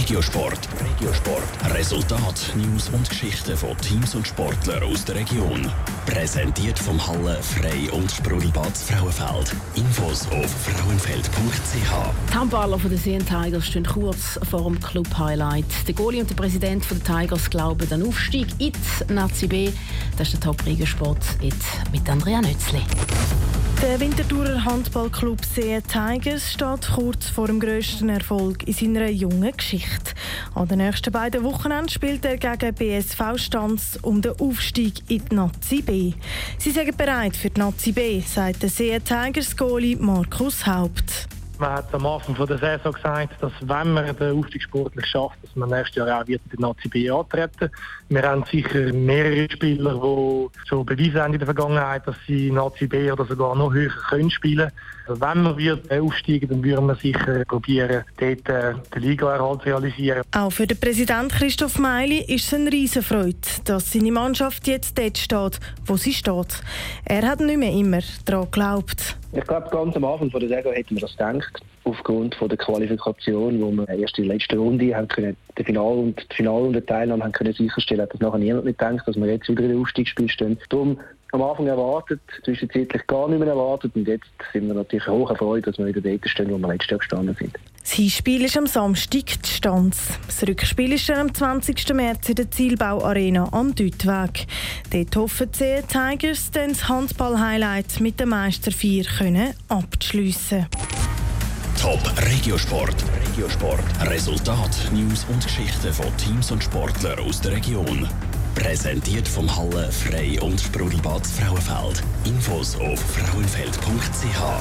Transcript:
Regiosport. Regiosport. Resultat, News und Geschichten von Teams und Sportlern aus der Region. Präsentiert vom Halle Frei und Sprudelbad Frauenfeld. Infos auf frauenfeld.ch. Die Handballer von den Seen Tigers stehen kurz vor dem Club Highlight. Der Goalie und der Präsident der Tigers glauben an Aufstieg in die Nazi B. Das ist der Top Regiosport jetzt mit Andrea Nützli. Der Winterthurer Handballclub See Tigers steht kurz vor dem grössten Erfolg in seiner jungen Geschichte. An den nächsten beiden Wochenenden spielt er gegen BSV Stanz um den Aufstieg in die Nazi B. Sie sind bereit für die Nazi B, sagt der See Tigers Goalie Markus Haupt. Man hat am Anfang der Saison gesagt, dass wenn man den Aufstieg sportlich schafft, dass man nächstes Jahr auch wieder die Nazi B antreten. Wir haben sicher mehrere Spieler, die schon bewiesen haben in der Vergangenheit, dass sie Nazi B oder sogar noch höher können spielen. Also wenn wir wieder aufsteigen, dann würden wir sicher probieren, dort äh, den Ligaerhalt zu realisieren. Auch für den Präsident Christoph Meili ist es eine Riesenfreude, dass seine Mannschaft jetzt dort steht, wo sie steht. Er hat nicht mehr immer daran geglaubt. Ich glaube, ganz am Anfang der Saison hätten wir das gedacht. Aufgrund von der Qualifikation, wo wir erst in der letzten Runde haben können, den Final und die Final und die Teilnahme haben können sicherstellen, hat das nachher niemand mit gedacht, dass wir jetzt wieder in den Aufstiegsspiel stehen. Darum am Anfang erwartet, zwischenzeitlich gar nicht mehr erwartet und jetzt sind wir natürlich hoch erfreut, dass wir wieder dort stehen, wo wir letztes Jahr gestanden sind. Das Hinspiel ist am Samstag die Stanz. Das Rückspiel ist am 20. März in der Zielbau Arena am Deutweg. Dort hoffen die Tigers, dann das Handball-Highlight mit dem Meister 4 können abzuschliessen. Top Regiosport. Regiosport. Resultat, News und Geschichten von Teams und Sportlern aus der Region. Präsentiert vom Halle Frei und Sprudelbad Frauenfeld. Infos auf frauenfeld.ch.